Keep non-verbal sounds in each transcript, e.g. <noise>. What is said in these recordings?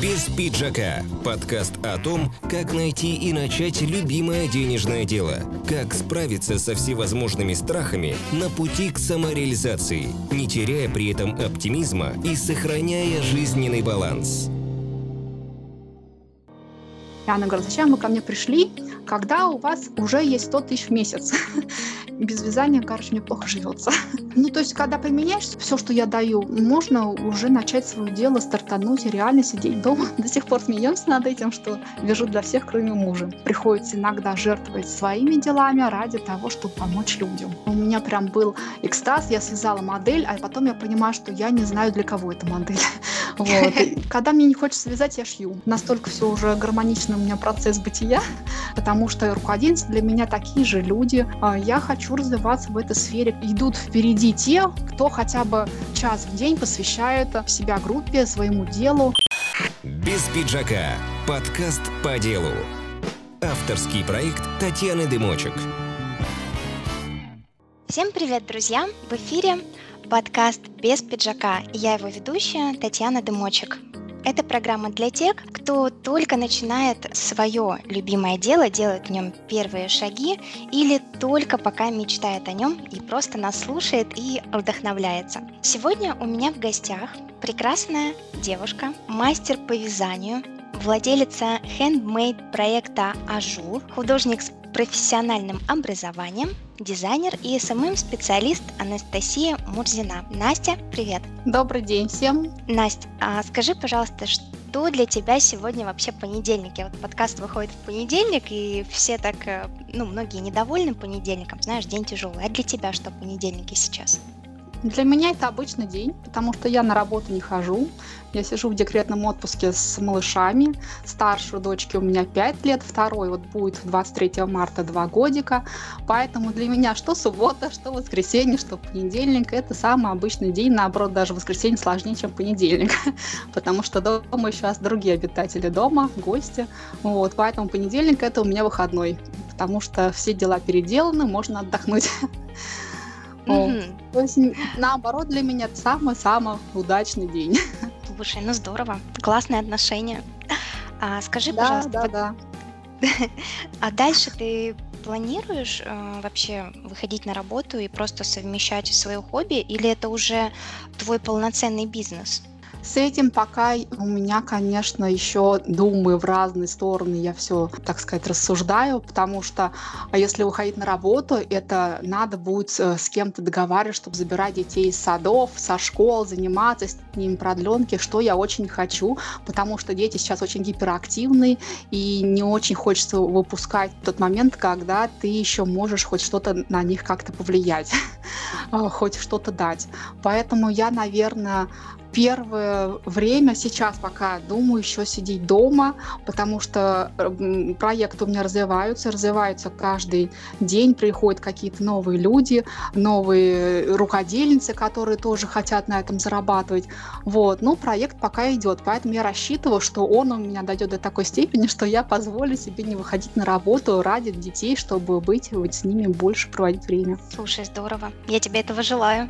Без пиджака. Подкаст о том, как найти и начать любимое денежное дело. Как справиться со всевозможными страхами на пути к самореализации, не теряя при этом оптимизма и сохраняя жизненный баланс. Она говорит, зачем вы ко мне пришли, когда у вас уже есть 100 тысяч в месяц? <laughs> Без вязания, короче, мне плохо живется. <laughs> Ну, то есть, когда применяешь все, что я даю, можно уже начать свое дело, стартануть и реально сидеть дома. <laughs> До сих пор смеемся над этим, что вяжу для всех, кроме мужа. Приходится иногда жертвовать своими делами ради того, чтобы помочь людям. У меня прям был экстаз, я связала модель, а потом я понимаю, что я не знаю, для кого эта модель. Вот. Когда мне не хочется вязать, я шью. Настолько все уже гармонично у меня процесс бытия, потому что руководительницы для меня такие же люди. А я хочу развиваться в этой сфере. Идут впереди те, кто хотя бы час в день посвящает себя группе, своему делу. Без пиджака. Подкаст по делу. Авторский проект Татьяны Дымочек. Всем привет, друзья! В эфире подкаст «Без пиджака» и я его ведущая Татьяна Дымочек. Это программа для тех, кто только начинает свое любимое дело, делает в нем первые шаги или только пока мечтает о нем и просто нас слушает и вдохновляется. Сегодня у меня в гостях прекрасная девушка, мастер по вязанию, владелица хендмейд проекта Ажур, художник с профессиональным образованием, дизайнер и SMM-специалист Анастасия Мурзина. Настя, привет! Добрый день всем! Настя, а скажи, пожалуйста, что для тебя сегодня вообще понедельник? Я вот подкаст выходит в понедельник, и все так, э, ну, многие недовольны понедельником, знаешь, день тяжелый. А для тебя что понедельники сейчас? Для меня это обычный день, потому что я на работу не хожу. Я сижу в декретном отпуске с малышами. Старшей дочке у меня 5 лет, второй вот будет 23 марта 2 годика. Поэтому для меня что суббота, что воскресенье, что понедельник – это самый обычный день. Наоборот, даже воскресенье сложнее, чем понедельник. <laughs> Потому что дома сейчас другие обитатели дома, гости. Вот, поэтому понедельник – это у меня выходной. Потому что все дела переделаны, можно отдохнуть. <laughs> Mm-hmm. То есть, наоборот, для меня это самый-самый удачный день. <laughs> Слушай, ну здорово. Классные отношения. А, скажи, да, пожалуйста, да, вот... да. <laughs> а дальше ты планируешь э, вообще выходить на работу и просто совмещать свое хобби, или это уже твой полноценный бизнес? С этим пока у меня, конечно, еще думаю в разные стороны, я все, так сказать, рассуждаю, потому что а если уходить на работу, это надо будет э, с кем-то договариваться, чтобы забирать детей из садов, со школ, заниматься с ними продленки, что я очень хочу, потому что дети сейчас очень гиперактивны, и не очень хочется выпускать тот момент, когда ты еще можешь хоть что-то на них как-то повлиять, <laughs> хоть что-то дать. Поэтому я, наверное, первое время, сейчас пока думаю еще сидеть дома, потому что проекты у меня развиваются, развиваются каждый день, приходят какие-то новые люди, новые рукодельницы, которые тоже хотят на этом зарабатывать. Вот, ну, проект пока идет, поэтому я рассчитываю, что он у меня дойдет до такой степени, что я позволю себе не выходить на работу ради детей, чтобы быть вот с ними больше проводить время. Слушай, здорово. Я тебе этого желаю.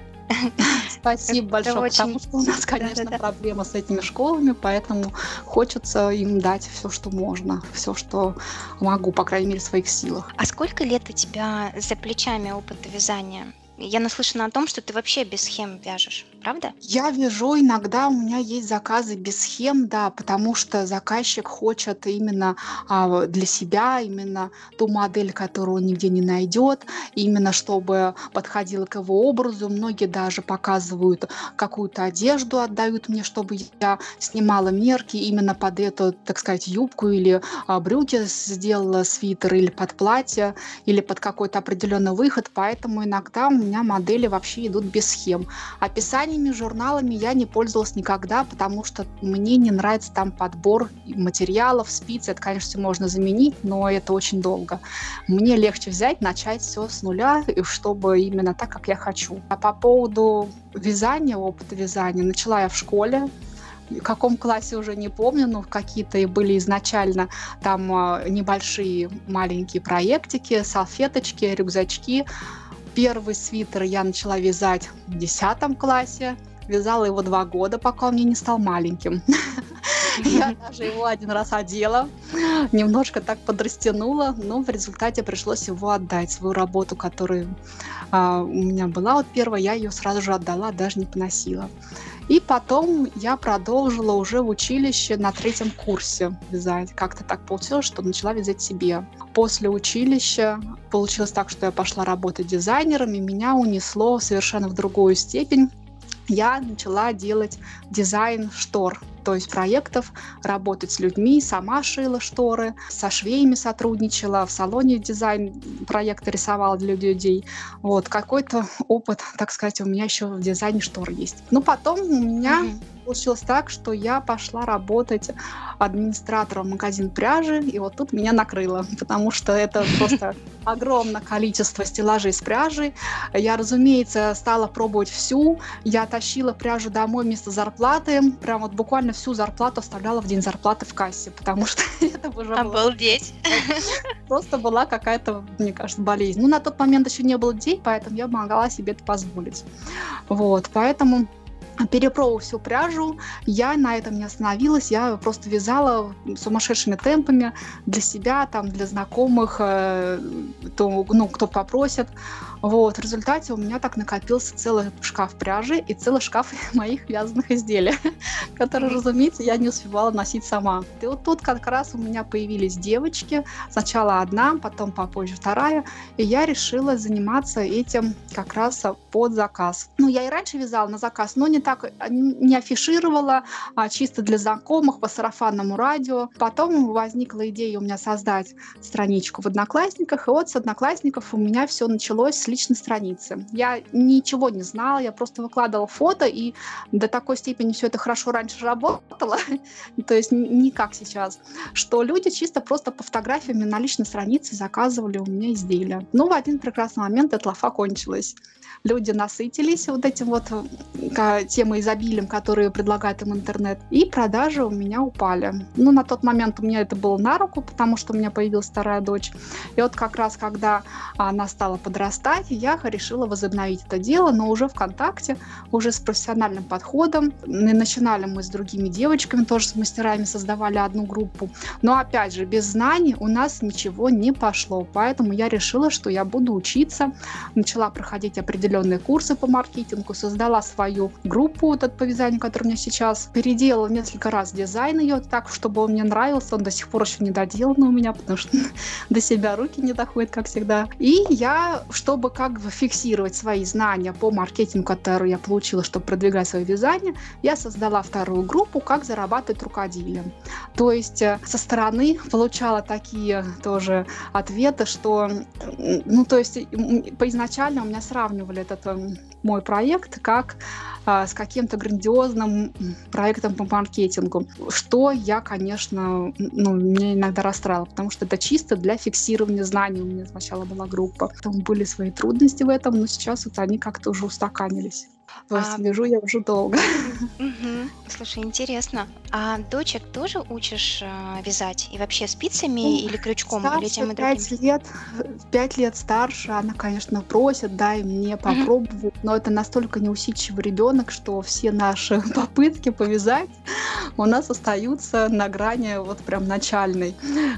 Спасибо большое, очень... потому что у нас, <laughs> конечно, да, да, проблема с этими школами, поэтому хочется им дать все, что можно, все, что могу, по крайней мере, в своих силах. А сколько лет у тебя за плечами опыта вязания? Я наслышана о том, что ты вообще без схем вяжешь, правда? Я вяжу иногда, у меня есть заказы без схем, да, потому что заказчик хочет именно а, для себя, именно ту модель, которую он нигде не найдет, именно чтобы подходила к его образу. Многие даже показывают какую-то одежду, отдают мне, чтобы я снимала мерки именно под эту, так сказать, юбку или а, брюки сделала свитер или под платье, или под какой-то определенный выход, поэтому иногда меня модели вообще идут без схем. Описаниями, журналами я не пользовалась никогда, потому что мне не нравится там подбор материалов, спицы. Это, конечно, все можно заменить, но это очень долго. Мне легче взять, начать все с нуля, чтобы именно так, как я хочу. А по поводу вязания, опыта вязания, начала я в школе, в каком классе уже не помню, но какие-то были изначально там а, небольшие маленькие проектики, салфеточки, рюкзачки. Первый свитер я начала вязать в 10 классе. Вязала его два года, пока он мне не стал маленьким. <laughs> Я даже его один раз одела, немножко так подрастянула, но в результате пришлось его отдать, свою работу, которая у меня была вот первая, я ее сразу же отдала, даже не поносила. И потом я продолжила уже в училище на третьем курсе вязать. Как-то так получилось, что начала вязать себе. После училища получилось так, что я пошла работать дизайнером, и меня унесло совершенно в другую степень. Я начала делать дизайн штор то есть проектов, работать с людьми, сама шила шторы, со швеями сотрудничала, в салоне дизайн проекты рисовала для людей. Вот, какой-то <laughs> опыт, так сказать, у меня еще в дизайне штор есть. Но потом у меня mm-hmm получилось так, что я пошла работать администратором магазин пряжи, и вот тут меня накрыло, <laughs> потому что это <laughs> просто огромное количество стеллажей с пряжей. Я, разумеется, стала пробовать всю. Я тащила пряжу домой вместо зарплаты. Прям вот буквально всю зарплату оставляла в день зарплаты в кассе, потому что <laughs> это уже Обалдеть! Просто была какая-то, мне кажется, болезнь. Ну, на тот момент еще не было детей, поэтому я могла себе это позволить. Вот, поэтому перепробовав всю пряжу, я на этом не остановилась, я просто вязала сумасшедшими темпами для себя, там, для знакомых, э, то, ну, кто попросит. Вот, в результате у меня так накопился целый шкаф пряжи и целый шкаф <laughs> моих вязаных изделий, <laughs> которые, разумеется, я не успевала носить сама. И вот тут как раз у меня появились девочки, сначала одна, потом попозже вторая, и я решила заниматься этим как раз под заказ. Ну, я и раньше вязала на заказ, но не так, не афишировала, а чисто для знакомых, по сарафанному радио. Потом возникла идея у меня создать страничку в Одноклассниках, и вот с Одноклассников у меня все началось с личной страницы. Я ничего не знала, я просто выкладывала фото, и до такой степени все это хорошо раньше работало, <laughs> то есть не как сейчас, что люди чисто просто по фотографиям на личной странице заказывали у меня изделия. Но в один прекрасный момент эта лафа кончилась люди насытились вот этим вот тем изобилием, которые предлагает им интернет, и продажи у меня упали. Ну, на тот момент у меня это было на руку, потому что у меня появилась вторая дочь. И вот как раз, когда она стала подрастать, я решила возобновить это дело, но уже ВКонтакте, уже с профессиональным подходом. И начинали мы с другими девочками, тоже с мастерами создавали одну группу. Но опять же, без знаний у нас ничего не пошло. Поэтому я решила, что я буду учиться. Начала проходить определенные определенные курсы по маркетингу, создала свою группу вот от по вязанию, которая у меня сейчас. Переделала несколько раз дизайн ее так, чтобы он мне нравился. Он до сих пор еще не доделан у меня, потому что <laughs> до себя руки не доходят, как всегда. И я, чтобы как бы фиксировать свои знания по маркетингу, которые я получила, чтобы продвигать свое вязание, я создала вторую группу «Как зарабатывать рукоделием». То есть э, со стороны получала такие тоже ответы, что, ну, то есть изначально у меня сравнивали этот эм, мой проект как а, с каким-то грандиозным проектом по маркетингу, что я, конечно, ну, меня иногда расстраивало, потому что это чисто для фиксирования знаний. У меня сначала была группа, потом были свои трудности в этом, но сейчас вот они как-то уже устаканились. Есть а... я уже долго. <laughs> Угу. Слушай, интересно. А дочек тоже учишь э, вязать? И вообще спицами ну, или крючком? Старше, или тем и другим? 5 лет, 5 лет старше. Она, конечно, просит, дай мне попробовать. Угу. Но это настолько неусидчивый ребенок, что все наши <laughs> попытки повязать у нас остаются на грани вот прям начальной.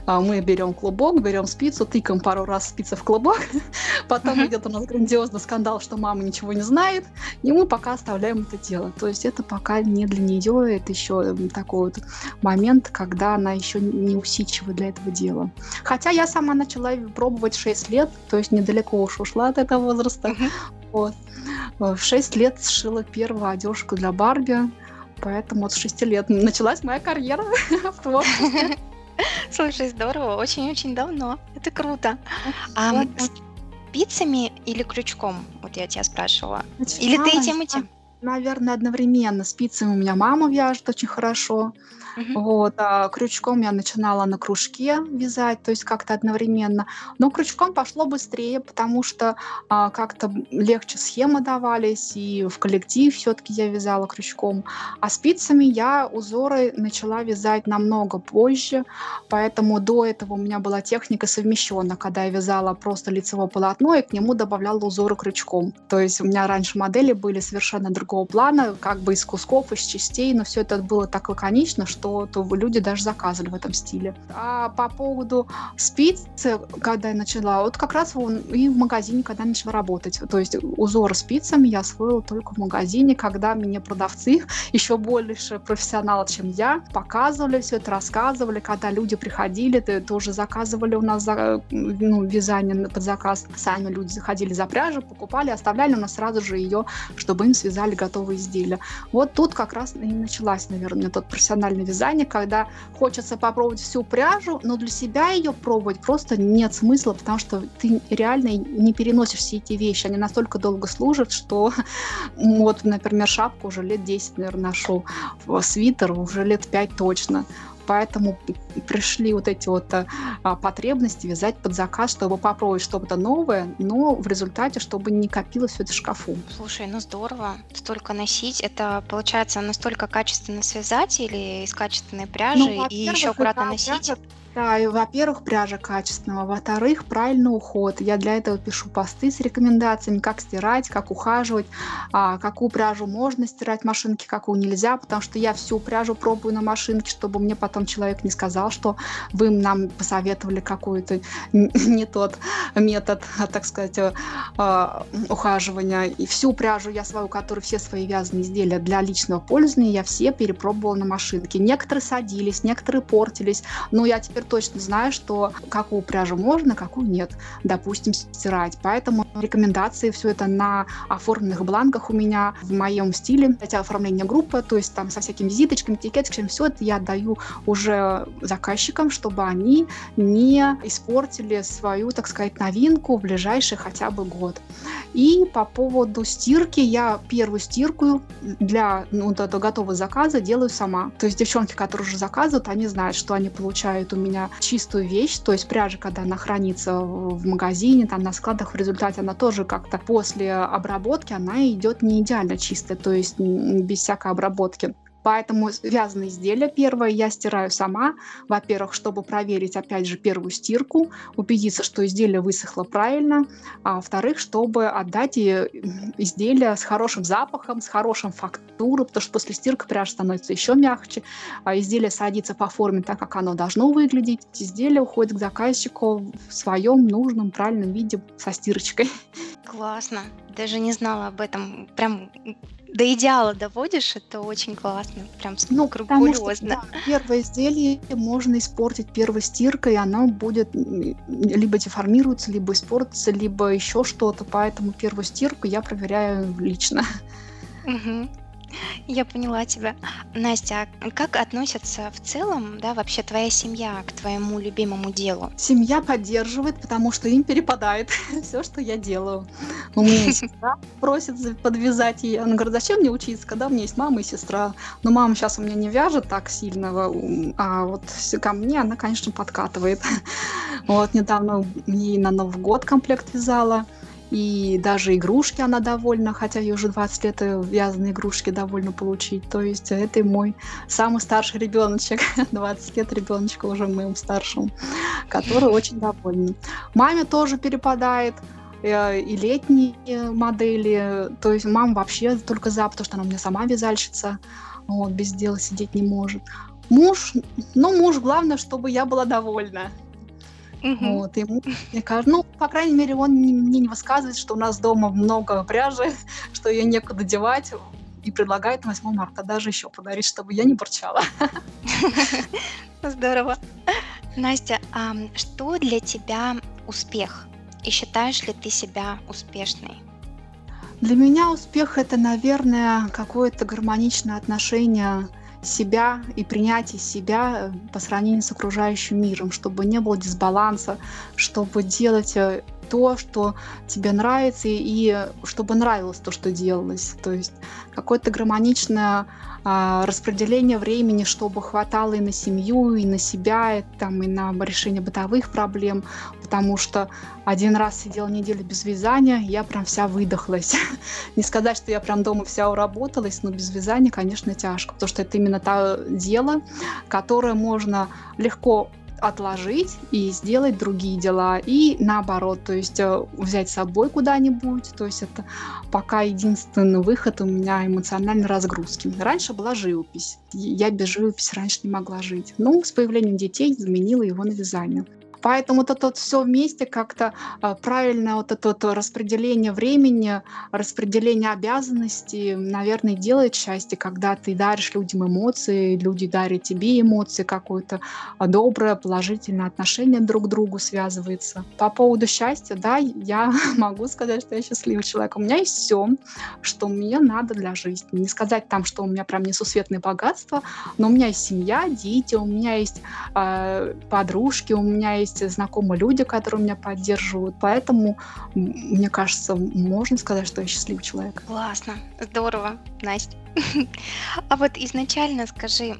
А мы берем клубок, берем спицу, тыкаем пару раз спицы в клубок. <laughs> Потом идет у нас грандиозный скандал, что мама ничего не знает. И мы пока оставляем это дело. То есть это пока не для нее, это еще такой вот момент, когда она еще не усидчива для этого дела. Хотя я сама начала пробовать 6 лет, то есть недалеко уж ушла от этого возраста. Вот. В 6 лет сшила первую одежку для Барби, поэтому вот с 6 лет началась моя карьера <laughs> в творчестве. <laughs> Слушай, здорово, очень-очень давно. Это круто. А, спицами или крючком? Вот я тебя спрашивала. Или ты и тем, и тем? Наверное, одновременно. Спицами у меня мама вяжет очень хорошо. Мгм. Вот, а крючком я начинала на кружке вязать, то есть как-то одновременно. Но крючком пошло быстрее, потому что а, как-то легче схемы давались, и в коллектив все-таки я вязала крючком. А спицами я узоры начала вязать намного позже, поэтому до этого у меня была техника совмещена, когда я вязала просто лицевое полотно и к нему добавляла узоры крючком. То есть у меня раньше модели были совершенно друг другого плана, как бы из кусков, из частей, но все это было так лаконично, что то люди даже заказывали в этом стиле. А по поводу спиц, когда я начала, вот как раз и в магазине, когда я начала работать. То есть узор спицами я освоила только в магазине, когда мне продавцы, <laughs> еще больше профессионалы, чем я, показывали все это, рассказывали, когда люди приходили, тоже заказывали у нас ну, вязание под заказ, сами люди заходили за пряжу, покупали, оставляли у нас сразу же ее, чтобы им связали готовые изделия. Вот тут как раз и началась, наверное, тот профессиональное вязание, когда хочется попробовать всю пряжу, но для себя ее пробовать просто нет смысла, потому что ты реально не переносишь все эти вещи, они настолько долго служат, что <laughs> вот, например, шапку уже лет 10, наверное, ношу, свитер уже лет 5 точно поэтому пришли вот эти вот а, потребности вязать под заказ, чтобы попробовать что-то новое, но в результате, чтобы не копилось все это в шкафу. Слушай, ну здорово, столько носить. Это получается настолько качественно связать или из качественной пряжи ну, и еще аккуратно носить? Пряжа да, и, во-первых, пряжа качественного, во-вторых, правильный уход. Я для этого пишу посты с рекомендациями, как стирать, как ухаживать, а, какую пряжу можно стирать машинки, какую нельзя, потому что я всю пряжу пробую на машинке, чтобы мне потом человек не сказал, что вы нам посоветовали какой-то <laughs> не тот метод, так сказать, а, ухаживания. И всю пряжу я свою, которую все свои вязаные изделия для личного пользования, я все перепробовала на машинке. Некоторые садились, некоторые портились, но я теперь точно знаю, что какую пряжу можно, какую нет, допустим, стирать. Поэтому рекомендации, все это на оформленных бланках у меня в моем стиле. Это оформление группы, то есть там со всякими визиточками, этикеточками, все это я даю уже заказчикам, чтобы они не испортили свою, так сказать, новинку в ближайший хотя бы год. И по поводу стирки, я первую стирку для ну, вот этого готового заказа делаю сама. То есть девчонки, которые уже заказывают, они знают, что они получают у меня меня чистую вещь, то есть пряжа, когда она хранится в магазине, там на складах, в результате она тоже как-то после обработки, она идет не идеально чистая, то есть без всякой обработки. Поэтому вязаные изделия первое я стираю сама. Во-первых, чтобы проверить, опять же, первую стирку, убедиться, что изделие высохло правильно. А во-вторых, чтобы отдать изделие с хорошим запахом, с хорошим фактурой, потому что после стирки пряжа становится еще мягче. А изделие садится по форме так, как оно должно выглядеть. Изделие уходит к заказчику в своем нужном, правильном виде со стирочкой. Классно. Даже не знала об этом. Прям до идеала доводишь, это очень классно, прям ну, скрупулезно. Что, да, первое изделие можно испортить первой стиркой, и оно будет либо деформируется, либо испортится, либо еще что-то, поэтому первую стирку я проверяю лично. Угу. Я поняла тебя. Настя, а как относятся в целом, да, вообще твоя семья к твоему любимому делу? Семья поддерживает, потому что им перепадает <laughs> все, что я делаю. У меня <laughs> сестра просит подвязать ее. Она говорит, зачем мне учиться, когда у меня есть мама и сестра? Но мама сейчас у меня не вяжет так сильно, а вот ко мне она, конечно, подкатывает. <laughs> Вот недавно ей на Новый год комплект вязала. И даже игрушки она довольна, хотя ей уже 20 лет э, вязаные игрушки довольно получить. То есть это мой самый старший ребеночек, 20 <laughs> лет ребеночка уже моим старшим, который очень доволен. Маме тоже перепадает э, и летние модели. То есть мама вообще только за, потому что она у меня сама вязальщица. Вот, без дела сидеть не может. Муж, ну, муж, главное, чтобы я была довольна. Угу. Вот, ему, мне кажется, ну, по крайней мере, он мне не высказывает, что у нас дома много пряжи, <laughs> что ее некуда девать, и предлагает 8 марта даже еще подарить, чтобы я не бурчала. <laughs> Здорово. Настя, а что для тебя успех? И считаешь ли ты себя успешной? Для меня успех это, наверное, какое-то гармоничное отношение себя и принятие себя э, по сравнению с окружающим миром, чтобы не было дисбаланса, чтобы делать э, то, что тебе нравится, и чтобы нравилось то, что делалось. То есть какое-то гармоничное а, распределение времени, чтобы хватало и на семью, и на себя, и, там, и на решение бытовых проблем, потому что один раз сидела неделю без вязания, я прям вся выдохлась. <laughs> Не сказать, что я прям дома вся уработалась, но без вязания, конечно, тяжко, потому что это именно то дело, которое можно легко отложить и сделать другие дела. И наоборот, то есть э, взять с собой куда-нибудь. То есть это пока единственный выход у меня эмоциональной разгрузки. Раньше была живопись. Я без живописи раньше не могла жить. Но с появлением детей заменила его на вязание. Поэтому это вот все вместе как-то э, правильно вот это вот распределение времени, распределение обязанностей, наверное, делает счастье, когда ты даришь людям эмоции, люди дарят тебе эмоции, какое-то а, доброе, положительное отношение друг к другу связывается. По поводу счастья, да, я <laughs> могу сказать, что я счастливый человек. У меня есть все, что мне надо для жизни. Не сказать там, что у меня прям несусветные богатства, но у меня есть семья, дети, у меня есть э, подружки, у меня есть есть знакомые люди, которые меня поддерживают. Поэтому, мне кажется, можно сказать, что я счастливый человек. Классно, здорово, Настя. <laughs> А вот изначально скажи,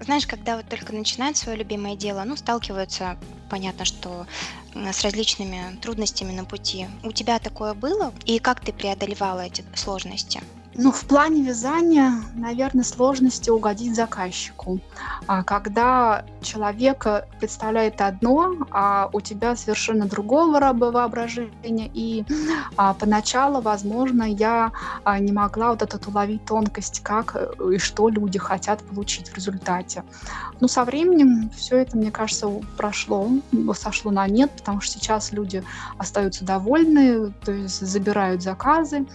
знаешь, когда вот только начинают свое любимое дело, ну, сталкиваются, понятно, что с различными трудностями на пути. У тебя такое было? И как ты преодолевала эти сложности? Ну, в плане вязания, наверное, сложности угодить заказчику. А когда человек представляет одно, а у тебя совершенно другого воображения, и а, поначалу, возможно, я а, не могла вот этот уловить тонкость, как и что люди хотят получить в результате. Но со временем все это, мне кажется, прошло, сошло на нет, потому что сейчас люди остаются довольны, то есть забирают заказы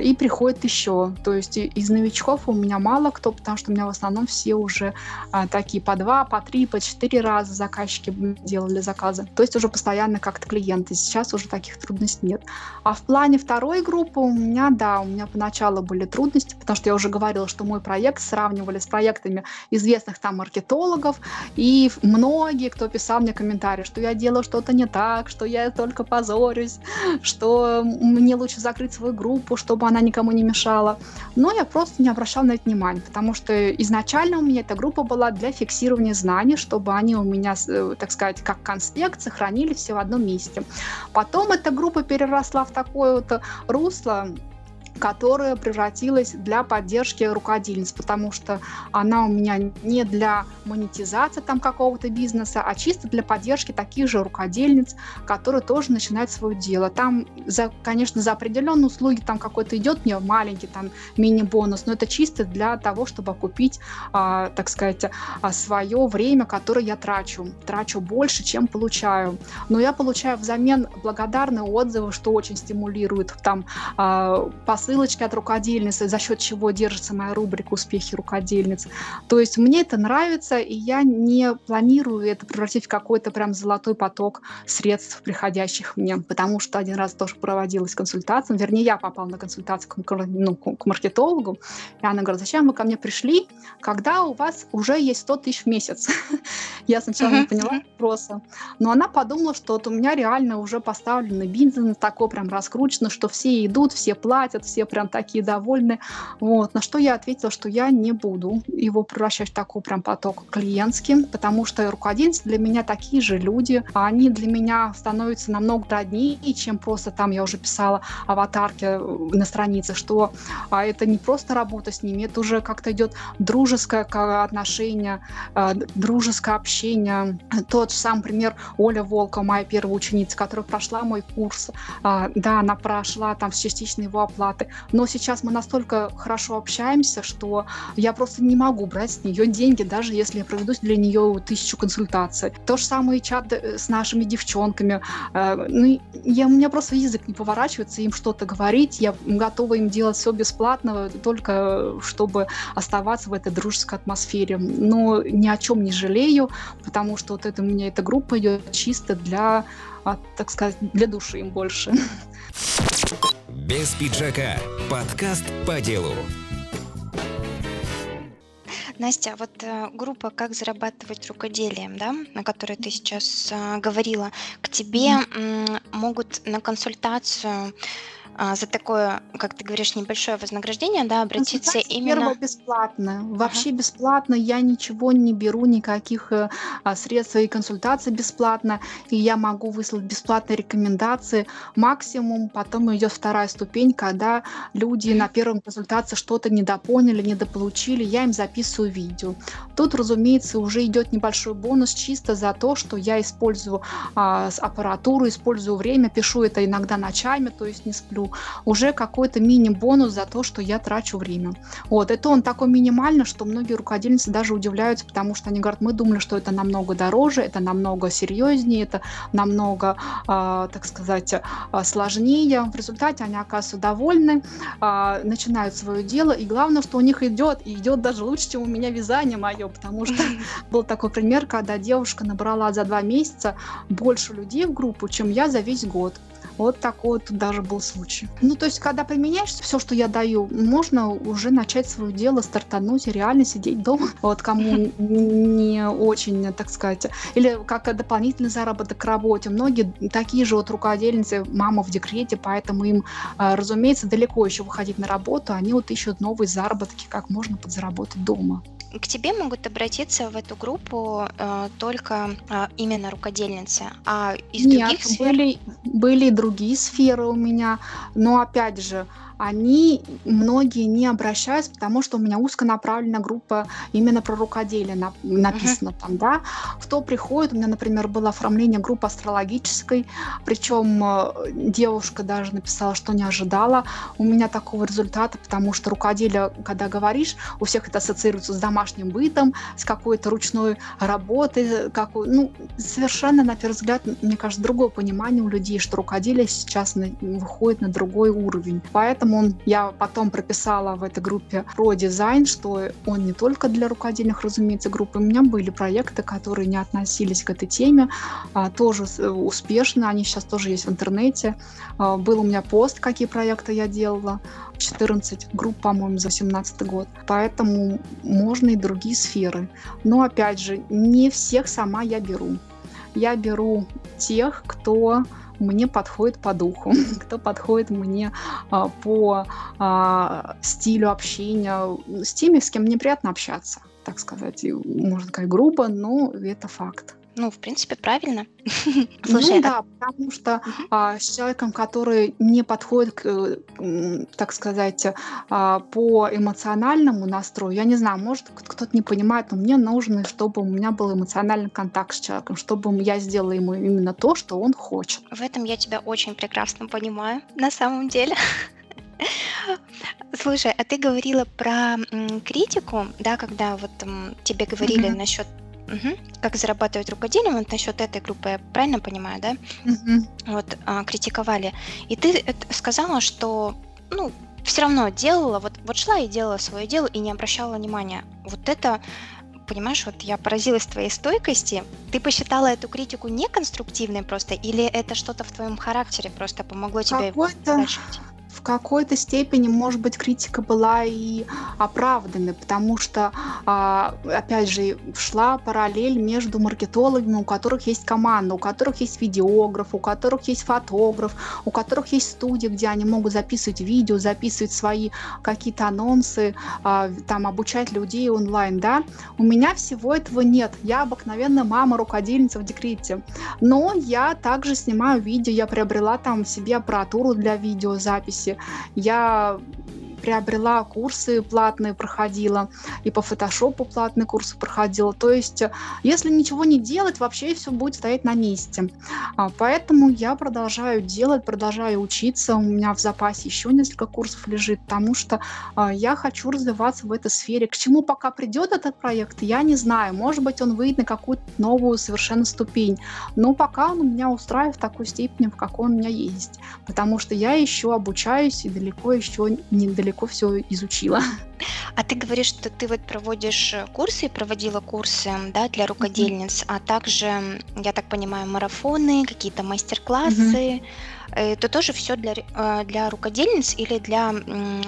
и приходят еще еще. То есть из новичков у меня мало кто, потому что у меня в основном все уже а, такие по два, по три, по четыре раза заказчики делали заказы. То есть уже постоянно как-то клиенты. Сейчас уже таких трудностей нет. А в плане второй группы у меня, да, у меня поначалу были трудности, потому что я уже говорила, что мой проект сравнивали с проектами известных там маркетологов, и многие, кто писал мне комментарии, что я делаю что-то не так, что я только позорюсь, что мне лучше закрыть свою группу, чтобы она никому не мешала читала, но я просто не обращала на это внимания, потому что изначально у меня эта группа была для фиксирования знаний, чтобы они у меня, э, так сказать, как конспект сохранились все в одном месте. Потом эта группа переросла в такое вот русло, которая превратилась для поддержки рукодельниц, потому что она у меня не для монетизации там какого-то бизнеса, а чисто для поддержки таких же рукодельниц, которые тоже начинают свое дело. Там, за, конечно, за определенные услуги там какой-то идет мне маленький там мини-бонус, но это чисто для того, чтобы купить, а, так сказать, а, свое время, которое я трачу. Трачу больше, чем получаю. Но я получаю взамен благодарные отзывы, что очень стимулирует там а, ссылочки от рукодельницы, за счет чего держится моя рубрика «Успехи рукодельниц». То есть мне это нравится, и я не планирую это превратить в какой-то прям золотой поток средств, приходящих мне, потому что один раз тоже проводилась консультация, вернее, я попала на консультацию к, ну, к маркетологу, и она говорит, зачем вы ко мне пришли, когда у вас уже есть 100 тысяч в месяц? <laughs> Я сначала не поняла вопроса, но она подумала, что вот у меня реально уже поставленный бизнес такой прям раскручено, что все идут, все платят, все прям такие довольны. Вот. На что я ответила, что я не буду его превращать в такой прям поток клиентский, потому что руководители для меня такие же люди, они для меня становятся намного роднее, чем просто там я уже писала аватарки э, на странице, что а это не просто работа с ними, это уже как-то идет дружеское отношение, э, дружеское общение. Тот же сам пример Оля Волка, моя первая ученица, которая прошла мой курс, а, да, она прошла там с частичной его оплаты, но сейчас мы настолько хорошо общаемся, что я просто не могу брать с нее деньги, даже если я проведу для нее тысячу консультаций. То же самое и чат э, с нашими девчонками. Э, ну, я, у меня просто язык не поворачивается им что-то говорить. Я готова им делать все бесплатно, только чтобы оставаться в этой дружеской атмосфере. Но ни о чем не жалею, потому что вот это у меня эта группа идет чисто для, а, так сказать, для души им больше. Без пиджака. Подкаст по делу. Настя, вот э, группа «Как зарабатывать рукоделием», да, на которой ты сейчас э, говорила, к тебе могут на консультацию за такое, как ты говоришь, небольшое вознаграждение, да, обратиться именно... первая бесплатная. Вообще бесплатно. Я ничего не беру, никаких э, а, средств и консультаций бесплатно. И я могу выслать бесплатные рекомендации. Максимум потом идет вторая ступень, когда люди на первом консультации что-то недопоняли, недополучили, я им записываю видео. Тут, разумеется, уже идет небольшой бонус чисто за то, что я использую а, аппаратуру, использую время, пишу это иногда ночами, то есть не сплю. Уже какой-то мини-бонус за то, что я трачу время. Вот, это он такой минимально, что многие руководительницы даже удивляются, потому что они говорят, мы думали, что это намного дороже, это намного серьезнее, это намного, э, так сказать, э, сложнее. В результате они оказываются довольны, э, начинают свое дело, и главное, что у них идет, и идет даже лучше, чем у меня вязание мое, потому что <laughs> был такой пример, когда девушка набрала за два месяца больше людей в группу, чем я за весь год. Вот такой вот даже был случай. Ну, то есть, когда применяешь все, что я даю, можно уже начать свое дело, стартануть реально сидеть дома. <laughs> Вот кому не очень, так сказать, или как дополнительный заработок к работе. Многие такие же вот руководительницы, мама в декрете, поэтому им, а, разумеется, далеко еще выходить на работу, они вот ищут новые заработки, как можно подзаработать дома к тебе могут обратиться в эту группу э, только э, именно рукодельницы, а из Нет, других сфер... были, были другие сферы у меня, но опять же, они многие не обращаются, потому что у меня узконаправленная группа именно про рукоделие на, написано uh-huh. там, да. Кто приходит, у меня, например, было оформление группы астрологической, причем э, девушка даже написала, что не ожидала у меня такого результата, потому что рукоделие, когда говоришь, у всех это ассоциируется с домашним бытом, с какой-то ручной работой, как, ну, совершенно, на первый взгляд, мне кажется, другое понимание у людей, что рукоделие сейчас на, выходит на другой уровень. Поэтому Поэтому я потом прописала в этой группе про дизайн, что он не только для рукодельных, разумеется, группы. У меня были проекты, которые не относились к этой теме, а, тоже успешно, они сейчас тоже есть в интернете. А, был у меня пост, какие проекты я делала. 14 групп, по-моему, за 2017 год. Поэтому можно и другие сферы. Но, опять же, не всех сама я беру. Я беру тех, кто мне подходит по духу, <laughs> кто подходит мне а, по а, стилю общения, с теми, с кем мне приятно общаться, так сказать. Можно сказать грубо, но это факт. Ну, в принципе, правильно. <laughs> Слушай, ну, да, потому что а, с человеком, который не подходит, к, так сказать, а, по эмоциональному настрою, я не знаю, может, кто-то не понимает, но мне нужно, чтобы у меня был эмоциональный контакт с человеком, чтобы я сделала ему именно то, что он хочет. В этом я тебя очень прекрасно понимаю, на самом деле. <laughs> Слушай, а ты говорила про м, критику, да, когда вот м, тебе говорили mm-hmm. насчет Угу. Как зарабатывать рукоделием, вот насчет этой группы, я правильно понимаю, да? Угу. Вот а, критиковали. И ты сказала, что ну, все равно делала, вот, вот шла и делала свое дело и не обращала внимания. Вот это понимаешь, вот я поразилась твоей стойкости. Ты посчитала эту критику неконструктивной просто, или это что-то в твоем характере просто помогло тебе Какой-то в какой-то степени, может быть, критика была и оправданной, потому что, а, опять же, шла параллель между маркетологами, у которых есть команда, у которых есть видеограф, у которых есть фотограф, у которых есть студия, где они могут записывать видео, записывать свои какие-то анонсы, а, там, обучать людей онлайн, да. У меня всего этого нет. Я обыкновенная мама, рукодельница в декрете. Но я также снимаю видео, я приобрела там себе аппаратуру для видеозаписи, записи. Я приобрела курсы платные, проходила, и по фотошопу платные курсы проходила. То есть, если ничего не делать, вообще все будет стоять на месте. А, поэтому я продолжаю делать, продолжаю учиться. У меня в запасе еще несколько курсов лежит, потому что а, я хочу развиваться в этой сфере. К чему пока придет этот проект, я не знаю. Может быть, он выйдет на какую-то новую совершенно ступень. Но пока он меня устраивает в такой степени, в какой он у меня есть. Потому что я еще обучаюсь и далеко еще недалеко далеко все изучила. А ты говоришь, что ты вот проводишь э, курсы и проводила курсы, да, для рукодельниц, а также, я так понимаю, марафоны, какие-то мастер-классы. Это тоже все для, э, для рукодельниц или для,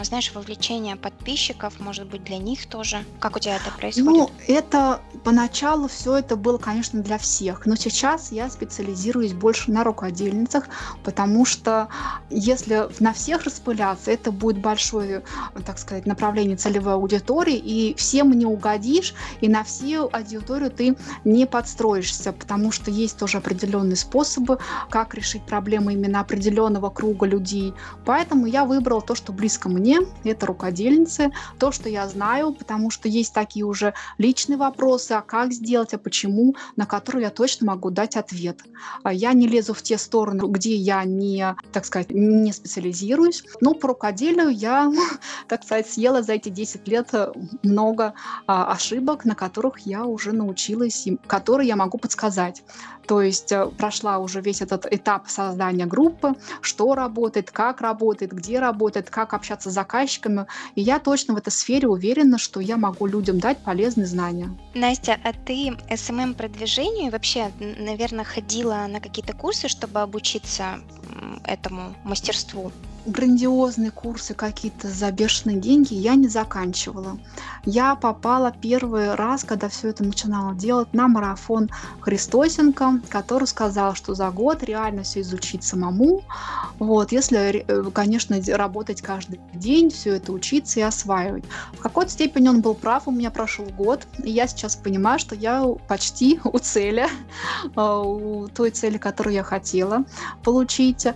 знаешь, вовлечения подписчиков, может быть, для них тоже? Как у тебя это происходит? Ну, это поначалу все это было, конечно, для всех, но сейчас я специализируюсь больше на рукодельницах, потому что если на всех распыляться, это будет большое, так сказать, направление целевой аудитории, и всем не угодишь, и на всю аудиторию ты не подстроишься, потому что есть тоже определенные способы, как решить проблемы именно определенного круга людей. Поэтому я выбрала то, что близко мне, это рукодельницы, то, что я знаю, потому что есть такие уже личные вопросы, а как сделать, а почему, на которые я точно могу дать ответ. А я не лезу в те стороны, где я не, так сказать, не специализируюсь, но по рукоделию я, <laughs> так сказать, съела за эти 10 лет э, много а, ошибок, на которых я уже научилась, которые я могу подсказать. То есть э, прошла уже весь этот этап создания группы, что работает, как работает, где работает, как общаться с заказчиками. И я точно в этой сфере уверена, что я могу людям дать полезные знания. Настя, а ты SMM-продвижению вообще, наверное, ходила на какие-то курсы, чтобы обучиться этому мастерству? Грандиозные курсы какие-то за бешеные деньги я не заканчивала. Я попала первый раз, когда все это начинала делать, на марафон Христосенко, который сказал, что за год реально все изучить самому. Вот, если, э, конечно, работать каждый день, все это учиться и осваивать. В какой-то степени он был прав, у меня прошел год, и я сейчас понимаю, что я почти у цели, э, у той цели, которую я хотела получить.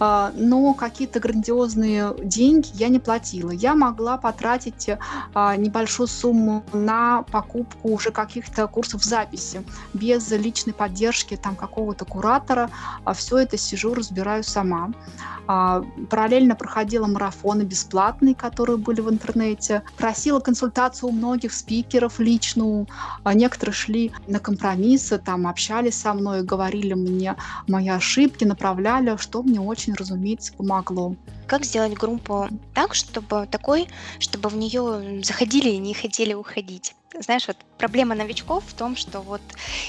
Э, но какие-то грандиозные деньги я не платила. Я могла потратить а, небольшую сумму на покупку уже каких-то курсов записи без личной поддержки там какого-то куратора. А все это сижу, разбираю сама. А, параллельно проходила марафоны бесплатные, которые были в интернете. Просила консультацию у многих спикеров личную. А, некоторые шли на компромиссы, там общались со мной, говорили мне мои ошибки, направляли, что мне очень, разумеется, помогло. Как сделать группу так, чтобы такой, чтобы в нее заходили и не хотели уходить? Знаешь, вот проблема новичков в том, что вот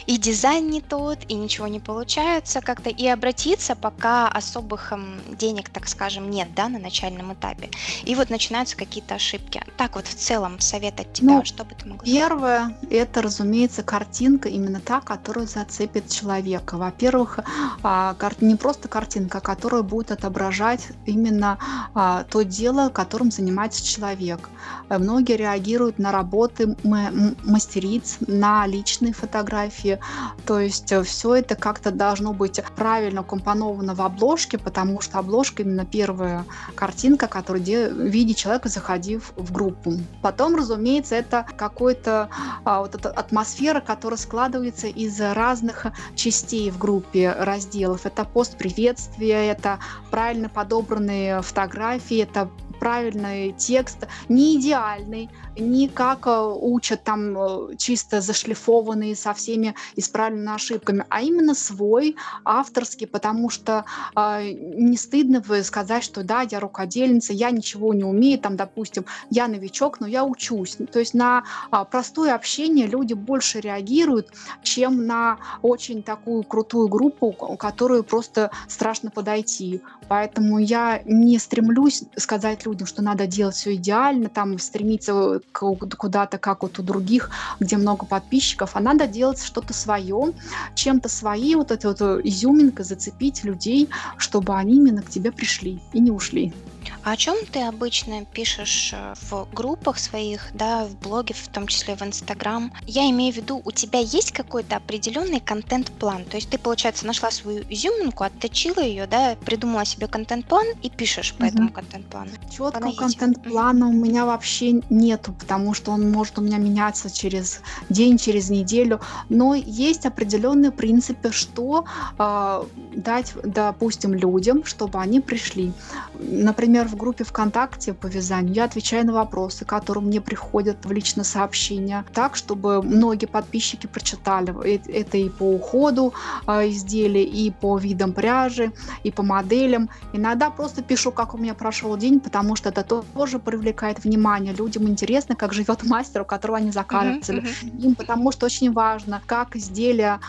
и дизайн не тот, и ничего не получается как-то, и обратиться, пока особых эм, денег, так скажем, нет, да, на начальном этапе. И вот начинаются какие-то ошибки. Так вот в целом совет от тебя, ну, что бы ты могла Первое, это, разумеется, картинка, именно та, которая зацепит человека. Во-первых, а, не просто картинка, а которая будет отображать именно а, то дело, которым занимается человек. Многие реагируют на работы мастериц, на личные фотографии. То есть э, все это как-то должно быть правильно компоновано в обложке, потому что обложка именно первая картинка, которую видит человек, заходив в группу. Потом, разумеется, это какой-то а, вот эта атмосфера, которая складывается из разных частей в группе разделов. Это пост приветствия, это правильно подобранные фотографии, это правильный текст, не идеальный, не как э, учат там э, чисто зашлифованные со всеми исправленными ошибками, а именно свой, авторский, потому что э, не стыдно сказать, что да, я рукодельница, я ничего не умею, там, допустим, я новичок, но я учусь. То есть на э, простое общение люди больше реагируют, чем на очень такую крутую группу, у которой просто страшно подойти. Поэтому я не стремлюсь сказать людям, что надо делать все идеально, там стремиться куда-то, как вот у других, где много подписчиков, а надо делать что-то свое, чем-то свои, вот этой вот изюминкой зацепить людей, чтобы они именно к тебе пришли и не ушли. А о чем ты обычно пишешь э, в группах своих, да, в блоге, в том числе в Инстаграм? Я имею в виду, у тебя есть какой-то определенный контент-план? То есть ты, получается, нашла свою изюминку, отточила ее, да, придумала себе контент-план и пишешь по угу. этому контент-плану. Четкого контент-плана у меня вообще нету, потому что он может у меня меняться через день, через неделю. Но есть определенные принципы, что э, дать, допустим, людям, чтобы они пришли. Например, в группе ВКонтакте по вязанию я отвечаю на вопросы, которые мне приходят в личное сообщение, так, чтобы многие подписчики прочитали. Это и по уходу э, изделий, и по видам пряжи, и по моделям. Иногда просто пишу, как у меня прошел день, потому что это тоже привлекает внимание. Людям интересно, как живет мастер, у которого они заказывали. Uh-huh, Им потому что очень важно, как изделие,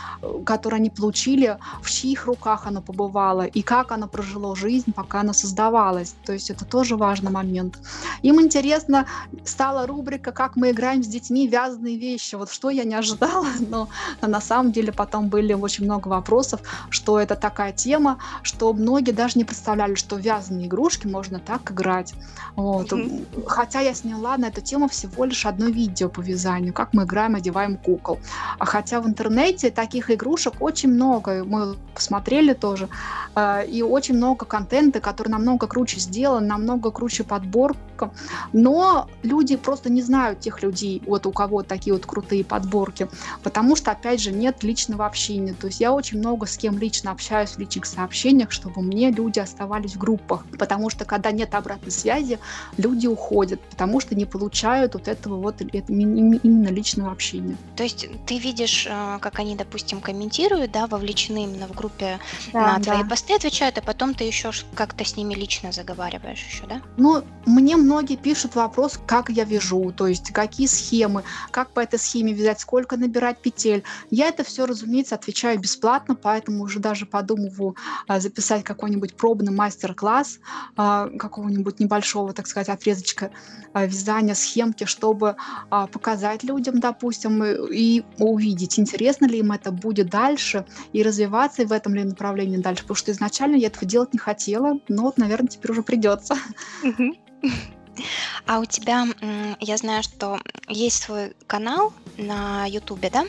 которое они получили, в чьих руках оно побывало, и как оно прожило жизнь, пока оно создавалось. То есть это тоже важный момент. Им интересно стала рубрика «Как мы играем с детьми вязаные вещи». Вот что я не ожидала, <laughs> но на самом деле потом были очень много вопросов, что это такая тема, что многие даже не представляли, что вязаные игрушки можно так играть. Вот. Mm-hmm. Хотя я сняла на эту тему всего лишь одно видео по вязанию, как мы играем, одеваем кукол. А хотя в интернете таких игрушек очень много, мы посмотрели тоже, э, и очень много контента, который намного круче сделан, намного круче подборка, но люди просто не знают тех людей, вот у кого такие вот крутые подборки, потому что, опять же, нет личного общения. То есть я очень много с кем лично общаюсь в личных сообщениях, чтобы мне люди оставались в группах, потому что когда нет обратной связи, люди уходят, потому что не получают вот этого вот именно личного общения. То есть ты видишь, э, как они, допустим, комментируют, да, вовлечены именно в группе да, на твои да. посты отвечают, а потом ты еще как-то с ними лично заговариваешь еще, да? Ну, мне многие пишут вопрос, как я вяжу, то есть какие схемы, как по этой схеме вязать, сколько набирать петель. Я это все, разумеется, отвечаю бесплатно, поэтому уже даже подумываю а, записать какой-нибудь пробный мастер-класс а, какого-нибудь небольшого, так сказать, отрезочка а, вязания схемки, чтобы показать людям, допустим, и увидеть, интересно ли им это будет дальше и развиваться в этом ли направлении дальше, потому что изначально я этого делать не хотела, но вот, наверное, теперь уже придется. А у тебя, я знаю, что есть свой канал на Ютубе, да?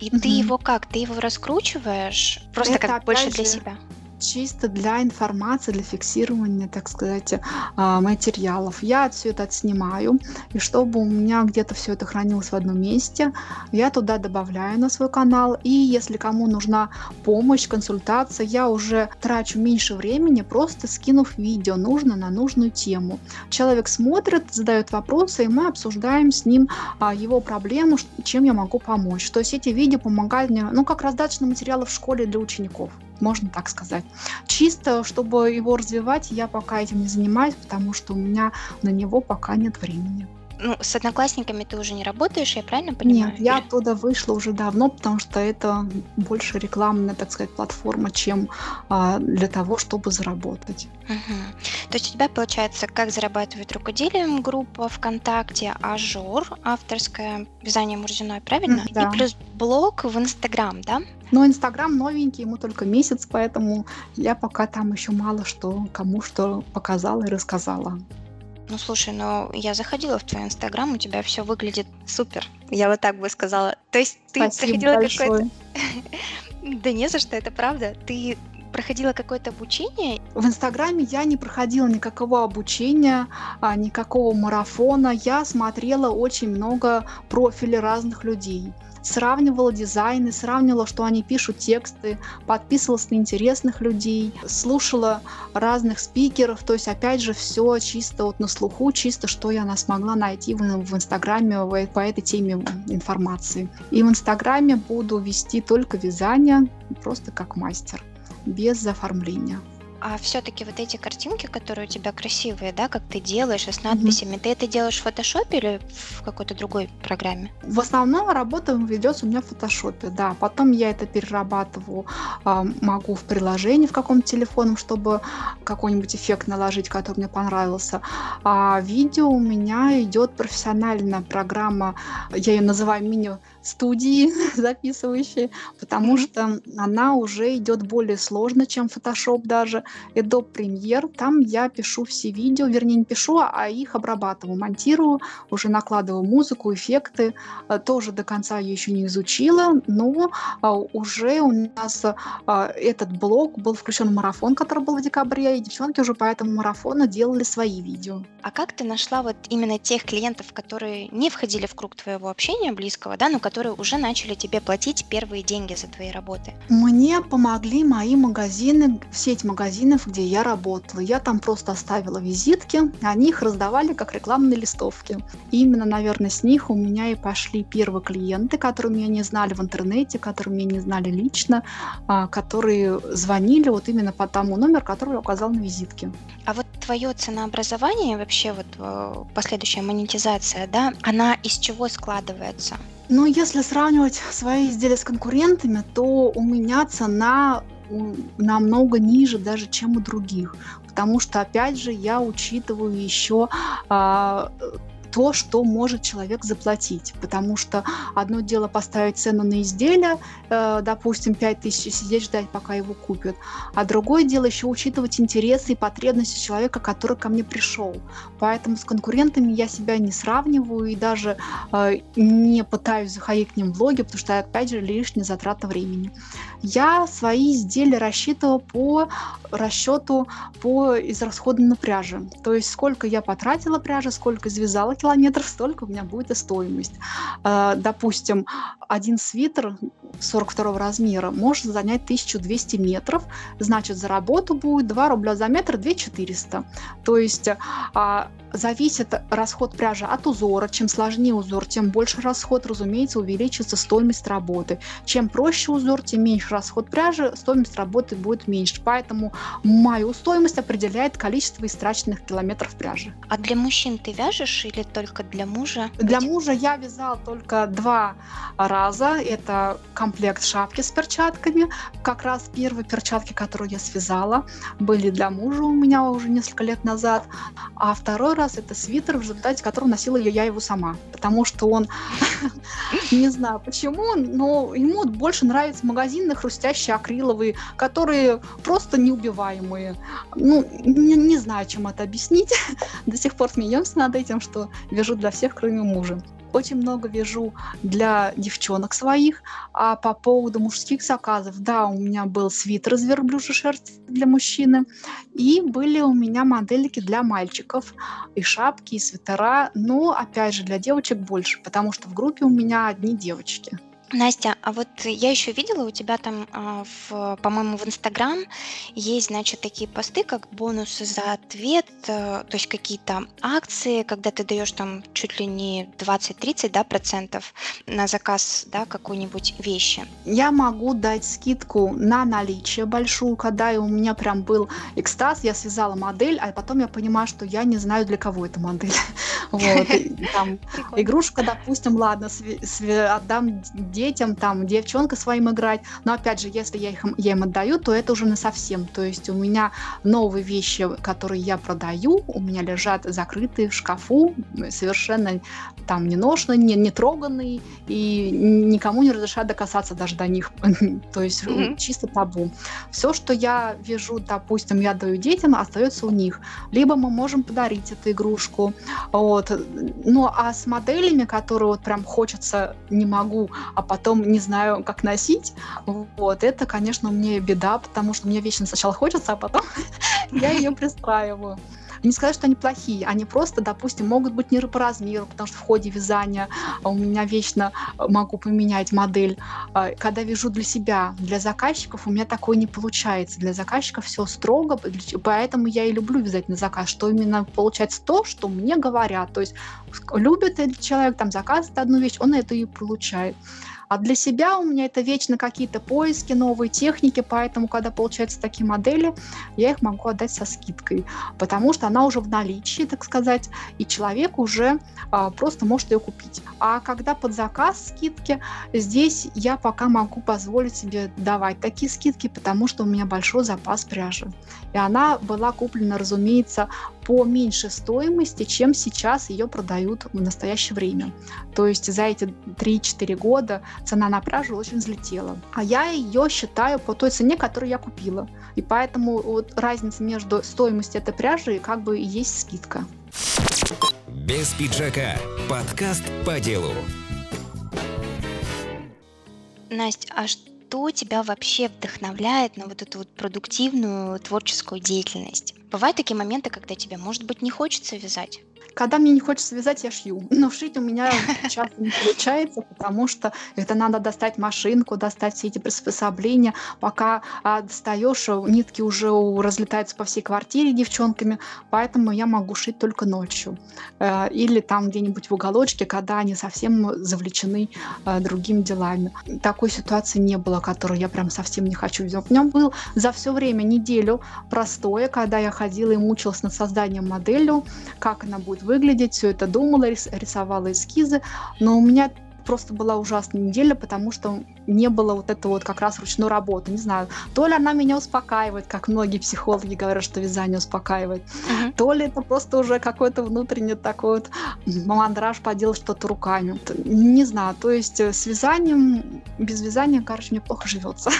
И ты его как? Ты его раскручиваешь просто Это как больше для себя? Чисто для информации, для фиксирования, так сказать, а, материалов. Я все это отснимаю, и чтобы у меня где-то все это хранилось в одном месте, я туда добавляю на свой канал, и если кому нужна помощь, консультация, я уже трачу меньше времени, просто скинув видео нужно на нужную тему. Человек смотрит, задает вопросы, и мы обсуждаем с ним а, его проблему, чем я могу помочь. То есть эти видео помогают мне, ну, как раздаточные материалы в школе для учеников можно так сказать. Чисто, чтобы его развивать, я пока этим не занимаюсь, потому что у меня на него пока нет времени. Ну, с одноклассниками ты уже не работаешь, я правильно понимаю? Нет, я оттуда вышла уже давно, потому что это больше рекламная, так сказать, платформа, чем а, для того, чтобы заработать. Угу. То есть у тебя получается, как зарабатывать рукоделием группа ВКонтакте, Ажор, авторское вязание Мурзиной, правильно? Да. И плюс блог в Инстаграм, да? Но Инстаграм новенький, ему только месяц, поэтому я пока там еще мало что кому что показала и рассказала. Ну слушай, ну я заходила в твой инстаграм, у тебя все выглядит супер. Я вот так бы сказала. То есть ты Спасибо проходила какое-то. <laughs> Да не за что, это правда. Ты проходила какое-то обучение? В Инстаграме я не проходила никакого обучения, а, никакого марафона. Я смотрела очень много профилей разных людей сравнивала дизайны, сравнивала, что они пишут тексты, подписывалась на интересных людей, слушала разных спикеров, то есть опять же все чисто вот на слуху, чисто что я смогла найти в, в Инстаграме по этой теме информации. И в Инстаграме буду вести только вязание, просто как мастер, без оформления. А все-таки вот эти картинки, которые у тебя красивые, да, как ты делаешь, с надписями, mm-hmm. ты это делаешь в фотошопе или в какой-то другой программе? В основном работа ведется у меня в фотошопе, да. Потом я это перерабатываю, э, могу в приложении в каком-то телефоне, чтобы какой-нибудь эффект наложить, который мне понравился. А видео у меня идет профессиональная программа, я ее называю мини студии <laughs> записывающие, потому что она уже идет более сложно, чем Photoshop даже. Adobe Premiere, там я пишу все видео, вернее не пишу, а их обрабатываю, монтирую, уже накладываю музыку, эффекты. Э, тоже до конца я еще не изучила, но а, уже у нас а, этот блог был включен в марафон, который был в декабре, и девчонки уже по этому марафону делали свои видео. А как ты нашла вот именно тех клиентов, которые не входили в круг твоего общения близкого, да, но которые уже начали тебе платить первые деньги за твои работы? Мне помогли мои магазины, сеть магазинов, где я работала. Я там просто оставила визитки, они их раздавали как рекламные листовки. И именно, наверное, с них у меня и пошли первые клиенты, которые меня не знали в интернете, которые меня не знали лично, а, которые звонили вот именно по тому номеру, который я указал на визитке. А вот твое ценообразование, вообще вот э, последующая монетизация, да, она из чего складывается? Ну, если сравнивать свои изделия с конкурентами, то у меня цена намного ниже даже, чем у других. Потому что, опять же, я учитываю еще а, то, что может человек заплатить. Потому что одно дело поставить цену на изделие, э, допустим, 5000 и сидеть ждать, пока его купят. А другое дело еще учитывать интересы и потребности человека, который ко мне пришел. Поэтому с конкурентами я себя не сравниваю и даже э, не пытаюсь заходить к ним в блоги, потому что, опять же, лишняя затрата времени. Я свои изделия рассчитывала по расчету по израсходованной пряже. То есть сколько я потратила пряжи, сколько связала километров, столько у меня будет и стоимость. Э, допустим, один свитер 42 размера может занять 1200 метров, значит, за работу будет 2 рубля за метр, 2400. То есть а, зависит расход пряжи от узора. Чем сложнее узор, тем больше расход, разумеется, увеличится стоимость работы. Чем проще узор, тем меньше расход пряжи, стоимость работы будет меньше. Поэтому мою стоимость определяет количество истраченных километров пряжи. А для мужчин ты вяжешь или только для мужа? Для мужа я вязала только два раза. Это комплект шапки с перчатками. Как раз первые перчатки, которые я связала, были для мужа у меня уже несколько лет назад. А второй раз это свитер, в результате которого носила я его сама. Потому что он, <laughs> не знаю почему, но ему больше нравятся магазинные хрустящие акриловые, которые просто неубиваемые. Ну, не знаю, чем это объяснить. <laughs> До сих пор смеемся над этим, что вяжу для всех, кроме мужа очень много вяжу для девчонок своих. А по поводу мужских заказов, да, у меня был свитер из верблюжьей шерсти для мужчины, и были у меня модельки для мальчиков, и шапки, и свитера, но, опять же, для девочек больше, потому что в группе у меня одни девочки. Настя, а вот я еще видела у тебя там, а, в, по-моему, в Инстаграм есть, значит, такие посты, как бонусы за ответ, э, то есть какие-то акции, когда ты даешь там чуть ли не 20-30 да, процентов на заказ да, какой-нибудь вещи. Я могу дать скидку на наличие большую, когда у меня прям был экстаз, я связала модель, а потом я понимаю, что я не знаю, для кого эта модель. <laughs> Вот, там, <laughs> игрушка, допустим, ладно, отдам детям, там, девчонка своим играть. Но опять же, если я, их, я им отдаю, то это уже на совсем. То есть у меня новые вещи, которые я продаю, у меня лежат закрытые в шкафу, совершенно там не ношенные, не, не троганные, и никому не разрешают докасаться даже до них. <laughs> то есть mm-hmm. чисто табу. Все, что я вижу, допустим, я даю детям, остается у них. Либо мы можем подарить эту игрушку. Вот. Ну, а с моделями, которые вот прям хочется, не могу, а потом не знаю, как носить, вот, это, конечно, мне беда, потому что мне вечно сначала хочется, а потом <laughs> я ее пристраиваю. Не сказать, что они плохие, они просто, допустим, могут быть не по размеру, потому что в ходе вязания у меня вечно э, могу поменять модель. А, когда вяжу для себя, для заказчиков у меня такое не получается. Для заказчиков все строго, поэтому я и люблю вязать на заказ, что именно получается то, что мне говорят. То есть любит этот человек, там заказывает одну вещь, он это и получает. А для себя у меня это вечно какие-то поиски, новые техники, поэтому, когда получаются такие модели, я их могу отдать со скидкой, потому что она уже в наличии, так сказать, и человек уже а, просто может ее купить. А когда под заказ скидки, здесь я пока могу позволить себе давать такие скидки, потому что у меня большой запас пряжи. И она была куплена, разумеется, по меньшей стоимости, чем сейчас ее продают в настоящее время. То есть за эти 3-4 года цена на пряжу очень взлетела. А я ее считаю по той цене, которую я купила. И поэтому вот разница между стоимостью этой пряжи как бы и есть скидка. Без пиджака. Подкаст по делу. Настя, а что тебя вообще вдохновляет на вот эту вот продуктивную творческую деятельность? Бывают такие моменты, когда тебе, может быть, не хочется вязать? Когда мне не хочется связать, я шью. Но шить у меня часто не получается, потому что это надо достать машинку, достать все эти приспособления. Пока а, достаешь, нитки уже разлетаются по всей квартире девчонками, поэтому я могу шить только ночью. Э, или там где-нибудь в уголочке, когда они совсем завлечены э, другими делами. Такой ситуации не было, которую я прям совсем не хочу взять. У меня был за все время неделю простое, когда я ходила и мучилась над созданием модели, как она будет выглядеть, все это думала, рисовала эскизы, но у меня просто была ужасная неделя, потому что не было вот этого вот как раз ручной работы. Не знаю, то ли она меня успокаивает, как многие психологи говорят, что вязание успокаивает, uh-huh. то ли это просто уже какой-то внутренний такой вот мандраж поделать что-то руками. Не знаю, то есть э, с вязанием, без вязания, короче, мне плохо живется.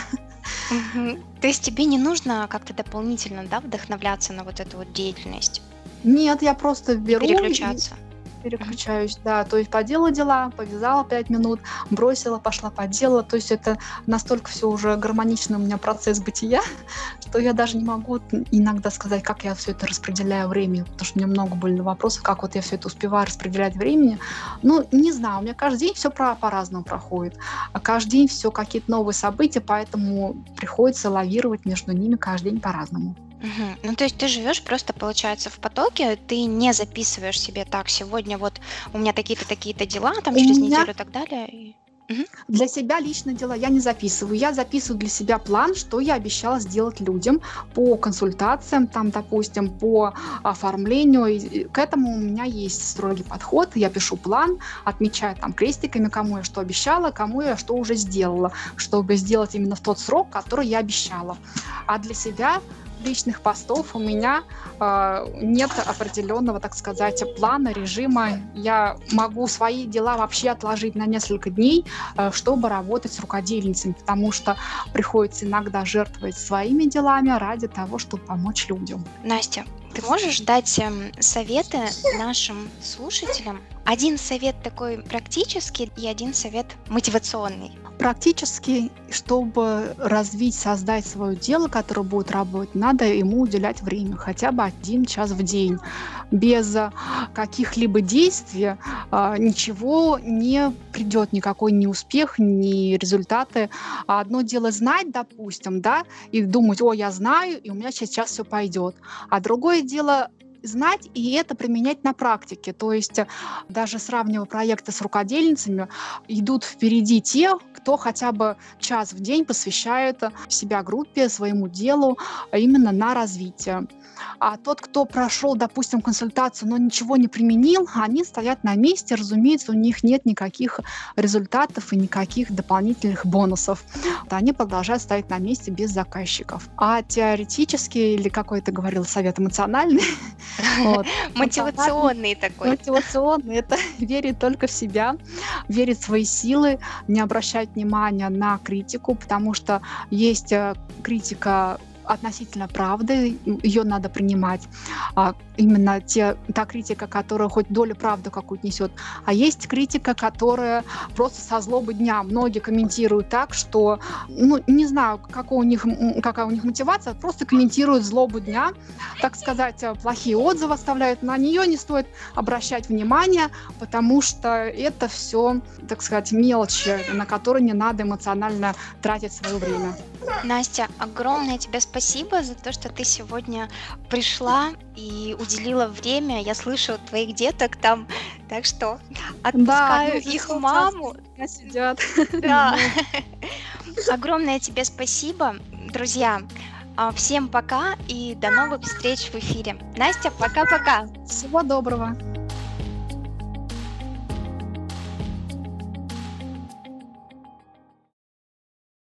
Uh-huh. То есть тебе не нужно как-то дополнительно, да, вдохновляться на вот эту вот деятельность? Нет, я просто беру... Переключаться. И переключаюсь, да, то есть поделала дела, повязала пять минут, бросила, пошла поделала, то есть это настолько все уже гармонично у меня процесс бытия, <laughs> что я даже не могу иногда сказать, как я все это распределяю время, потому что у меня много были вопросов, как вот я все это успеваю распределять времени. Ну, не знаю, у меня каждый день все про, по-разному проходит, а каждый день все какие-то новые события, поэтому приходится лавировать между ними каждый день по-разному. Мгм. Ну, то есть ты живешь просто, получается, в потоке, ты не записываешь себе так, сегодня вот у меня такие-то, такие-то дела, там У через меня неделю и так далее. и- Мгм. Для себя лично дела я не записываю. Я записываю для себя план, что я обещала сделать людям по консультациям, там, допустим, по оформлению. И к этому у меня есть строгий подход. Я пишу план, отмечаю там крестиками, кому я что обещала, кому я что уже сделала, чтобы сделать именно в тот срок, который я обещала. А для себя личных постов у меня э, нет определенного, так сказать, плана, режима. Я могу свои дела вообще отложить на несколько дней, э, чтобы работать с рукодельницами, потому что приходится иногда жертвовать своими делами ради того, чтобы помочь людям. Настя, ты можешь дать эм, советы нашим слушателям? Один совет такой практический и один совет мотивационный. Практически, чтобы развить, создать свое дело, которое будет работать, надо ему уделять время, хотя бы один час в день. Без а, каких-либо действий а, ничего не придет, никакой ни успех, ни результаты. Одно дело знать, допустим, да, и думать, о, я знаю, и у меня сейчас все пойдет. А другое дело знать и это применять на практике. То есть э, даже сравнивая проекты с рукодельницами, идут впереди те, кто хотя бы час в день посвящает себя группе, своему делу а именно на развитие. А тот, кто прошел, допустим, консультацию, но ничего не применил, они стоят на месте, разумеется, у них нет никаких результатов и никаких дополнительных бонусов. Они продолжают стоять на месте без заказчиков. А теоретически, или какой то говорил совет эмоциональный, <laughs> <laughs> Мотивационный такой. Мотивационный – это <laughs> верить только в себя, верить в свои силы, не обращать внимания на критику, потому что есть э, критика относительно правды, ее надо принимать. Именно те, та критика, которая хоть долю правды какую-то несет. А есть критика, которая просто со злобы дня. Многие комментируют так, что, ну, не знаю, какая у них, какая у них мотивация, просто комментируют злобу дня, так сказать, э, плохие отзывы оставляют. На нее не стоит обращать внимание, потому что это все, так сказать, мелочи, на которые не надо эмоционально тратить свое время. Настя, огромное тебе спасибо за то, что ты сегодня пришла и уделила время. Я слышу твоих деток там, так что отпускаю да, их маму. Сидят. Да. Огромное тебе спасибо, друзья. А, всем пока и до новых встреч в эфире. Настя, пока-пока. Всего доброго.